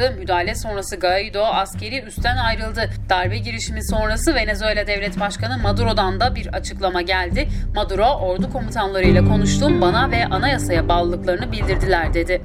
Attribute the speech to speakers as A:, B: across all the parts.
A: yaptı. Müdahale sonrası Guaido askeri üstten ayrıldı. Darbe girişimi sonrası Venezuela Devlet Başkanı Maduro'dan da bir açıklama geldi. Maduro ordu komutanlarıyla konuştum bana ve anayasaya bağlılıklarını bildirdiler dedi.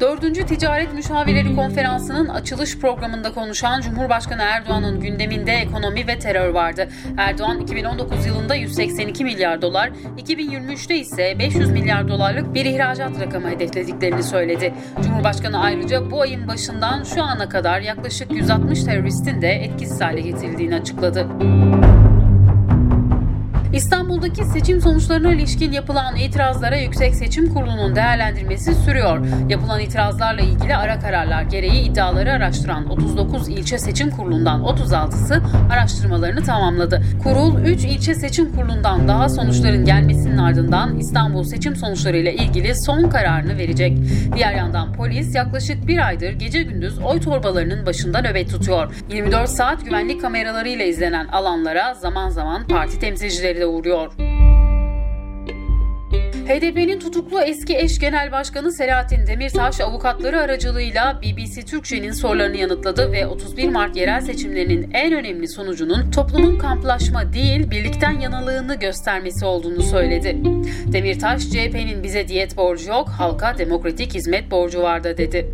A: 4. Ticaret Müşavirleri Konferansı'nın açılış programında konuşan Cumhurbaşkanı Erdoğan'ın gündeminde ekonomi ve terör vardı. Erdoğan 2019 yılında 182 milyar dolar, 2023'te ise 500 milyar dolarlık bir ihracat rakamı hedeflediklerini söyledi. Cumhurbaşkanı ayrıca bu ayın başından şu ana kadar yaklaşık 160 teröristin de etkisiz hale getirildiğini açıkladı. İstanbul'daki seçim sonuçlarına ilişkin yapılan itirazlara Yüksek Seçim Kurulu'nun değerlendirmesi sürüyor. Yapılan itirazlarla ilgili ara kararlar gereği iddiaları araştıran 39 ilçe seçim kurulundan 36'sı araştırmalarını tamamladı. Kurul 3 ilçe seçim kurulundan daha sonuçların gelmesinin ardından İstanbul seçim sonuçlarıyla ilgili son kararını verecek. Diğer yandan polis yaklaşık bir aydır gece gündüz oy torbalarının başında nöbet tutuyor. 24 saat güvenlik kameralarıyla izlenen alanlara zaman zaman parti temsilcileri de uğruyor. HDP'nin tutuklu eski eş genel başkanı Selahattin Demirtaş avukatları aracılığıyla BBC Türkçe'nin sorularını yanıtladı ve 31 Mart yerel seçimlerinin en önemli sonucunun toplumun kamplaşma değil birlikten yanalığını göstermesi olduğunu söyledi. Demirtaş, CHP'nin bize diyet borcu yok, halka demokratik hizmet borcu var da dedi.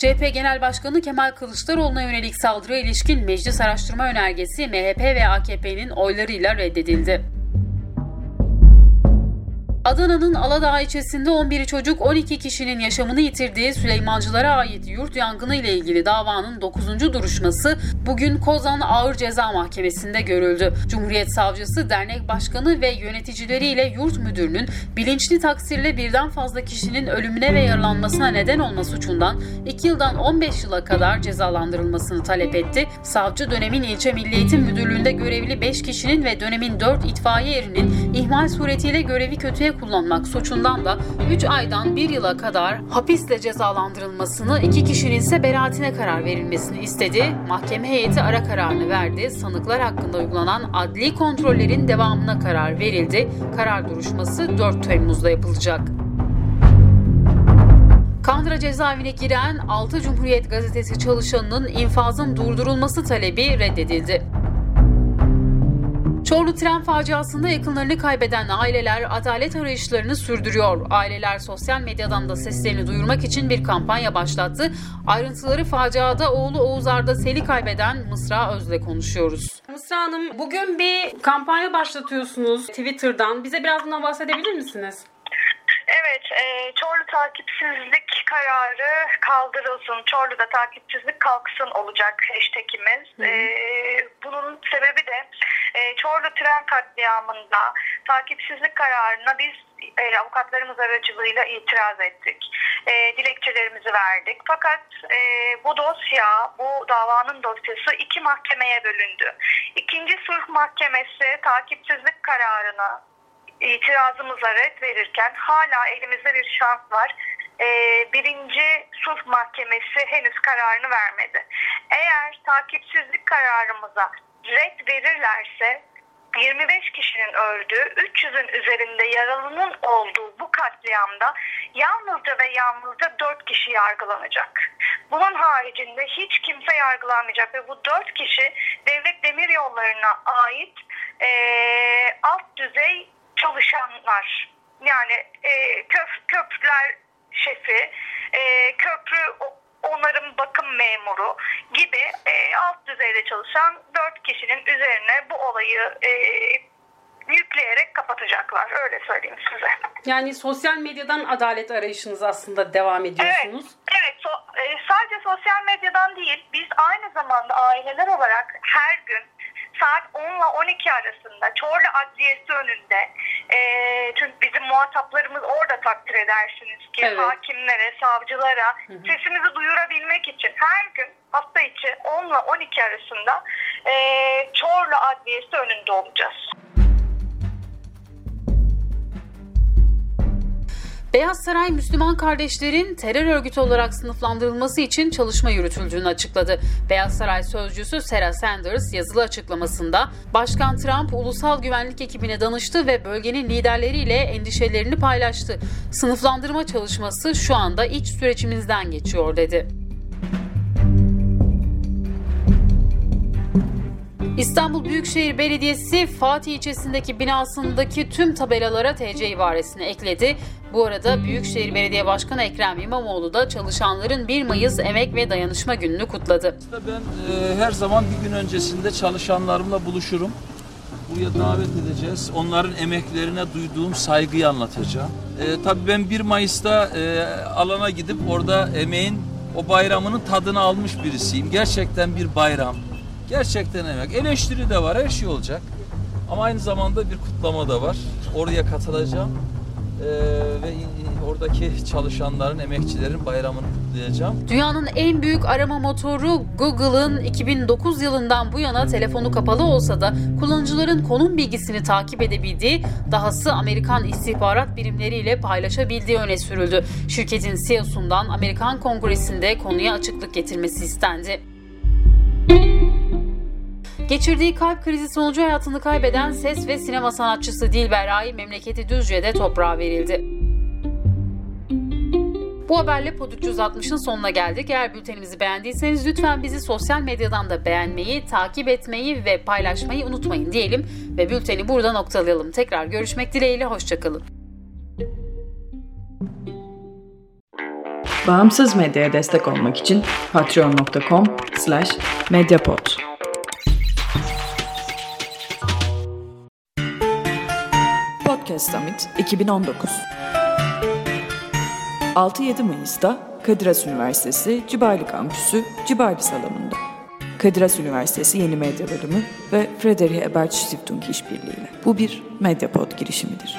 A: CHP Genel Başkanı Kemal Kılıçdaroğlu'na yönelik saldırıya ilişkin meclis araştırma önergesi MHP ve AKP'nin oylarıyla reddedildi. Adana'nın Aladağ ilçesinde 11 çocuk 12 kişinin yaşamını yitirdiği Süleymancılara ait yurt yangını ile ilgili davanın 9. duruşması bugün Kozan Ağır Ceza Mahkemesi'nde görüldü. Cumhuriyet Savcısı, dernek başkanı ve yöneticileriyle yurt müdürünün bilinçli taksirle birden fazla kişinin ölümüne ve yaralanmasına neden olma suçundan 2 yıldan 15 yıla kadar cezalandırılmasını talep etti. Savcı dönemin ilçe Milli Eğitim Müdürlüğü'nde görevli 5 kişinin ve dönemin 4 itfaiye erinin ihmal suretiyle görevi kötüye kullanmak suçundan da 3 aydan 1 yıla kadar hapisle cezalandırılmasını, iki kişinin ise beraatine karar verilmesini istedi. Mahkeme heyeti ara kararını verdi. Sanıklar hakkında uygulanan adli kontrollerin devamına karar verildi. Karar duruşması 4 Temmuz'da yapılacak. Kandıra cezaevine giren 6 Cumhuriyet Gazetesi çalışanının infazın durdurulması talebi reddedildi. Çorlu tren faciasında yakınlarını kaybeden aileler adalet arayışlarını sürdürüyor. Aileler sosyal medyadan da seslerini duyurmak için bir kampanya başlattı. Ayrıntıları faciada oğlu Oğuz Arda Sel'i kaybeden Mısra Öz'le konuşuyoruz.
B: Mısra Hanım bugün bir kampanya başlatıyorsunuz Twitter'dan. Bize biraz bundan bahsedebilir misiniz?
C: Evet, e, Çorlu takipsizlik kararı kaldırılsın, Çorlu'da takipsizlik kalksın olacak hashtagimiz. E, bunun sebebi de e, Çorlu tren katliamında takipsizlik kararına biz e, avukatlarımız aracılığıyla itiraz ettik. E, dilekçelerimizi verdik. Fakat e, bu dosya, bu davanın dosyası iki mahkemeye bölündü. İkinci sulh mahkemesi takipsizlik kararına itirazımıza red verirken hala elimizde bir şans var. Ee, birinci sulh mahkemesi henüz kararını vermedi. Eğer takipsizlik kararımıza red verirlerse 25 kişinin öldüğü, 300'ün üzerinde yaralının olduğu bu katliamda yalnızca ve yalnızca 4 kişi yargılanacak. Bunun haricinde hiç kimse yargılanmayacak ve bu 4 kişi devlet demir yollarına ait e, alt düzey çalışanlar. Yani e, köp, köprüler şefi, e, köprü onarım bakım memuru gibi e, alt düzeyde çalışan dört kişinin üzerine bu olayı e, yükleyerek kapatacaklar. Öyle söyleyeyim size.
B: Yani sosyal medyadan adalet arayışınız aslında devam ediyorsunuz.
C: Evet, evet so, e, sadece sosyal medyadan değil, biz aynı zamanda aileler olarak her gün saat 10 ile 12 arasında Çorlu Adliyesi önünde e, çünkü bizim muhataplarımız orada takdir edersiniz ki evet. hakimlere, savcılara hı hı. sesimizi duyurabilmek için her gün hafta içi 10 ile 12 arasında e, Çorlu Adliyesi önünde olacağız.
A: Beyaz Saray Müslüman kardeşlerin terör örgütü olarak sınıflandırılması için çalışma yürütüldüğünü açıkladı. Beyaz Saray sözcüsü Sarah Sanders yazılı açıklamasında Başkan Trump ulusal güvenlik ekibine danıştı ve bölgenin liderleriyle endişelerini paylaştı. Sınıflandırma çalışması şu anda iç sürecimizden geçiyor dedi. İstanbul Büyükşehir Belediyesi Fatih ilçesindeki binasındaki tüm tabelalara TC ibaresini ekledi. Bu arada Büyükşehir Belediye Başkanı Ekrem İmamoğlu da çalışanların 1 Mayıs Emek ve Dayanışma Günü'nü kutladı.
D: Ben e, her zaman bir gün öncesinde çalışanlarımla buluşurum. Buraya davet edeceğiz. Onların emeklerine duyduğum saygıyı anlatacağım. E, tabii ben 1 Mayıs'ta e, alana gidip orada emeğin o bayramının tadını almış birisiyim. Gerçekten bir bayram. Gerçekten emek. Eleştiri de var, her şey olacak. Ama aynı zamanda bir kutlama da var. Oraya katılacağım. E, ve oradaki çalışanların, emekçilerin bayramını kutlayacağım.
A: Dünyanın en büyük arama motoru Google'ın 2009 yılından bu yana telefonu kapalı olsa da kullanıcıların konum bilgisini takip edebildiği, dahası Amerikan istihbarat birimleriyle paylaşabildiği öne sürüldü. Şirketin CEO'sundan Amerikan Kongresi'nde konuya açıklık getirmesi istendi. Geçirdiği kalp krizi sonucu hayatını kaybeden ses ve sinema sanatçısı Dilber Ay memleketi Düzce'de toprağa verildi. Bu haberle Pod 360'ın sonuna geldik. Eğer bültenimizi beğendiyseniz lütfen bizi sosyal medyadan da beğenmeyi, takip etmeyi ve paylaşmayı unutmayın diyelim ve bülteni burada noktalayalım. Tekrar görüşmek dileğiyle, hoşçakalın.
E: Bağımsız medyaya destek olmak için patreon.com slash medyapod. Summit 2019 6-7 Mayıs'ta Kadir Has Üniversitesi Cibali Kampüsü Cibali Salonu'nda. Kadir Has Üniversitesi Yeni Medya Bölümü ve Friedrich Ebert Stiftung işbirliğiyle. Bu bir Medyapod girişimidir.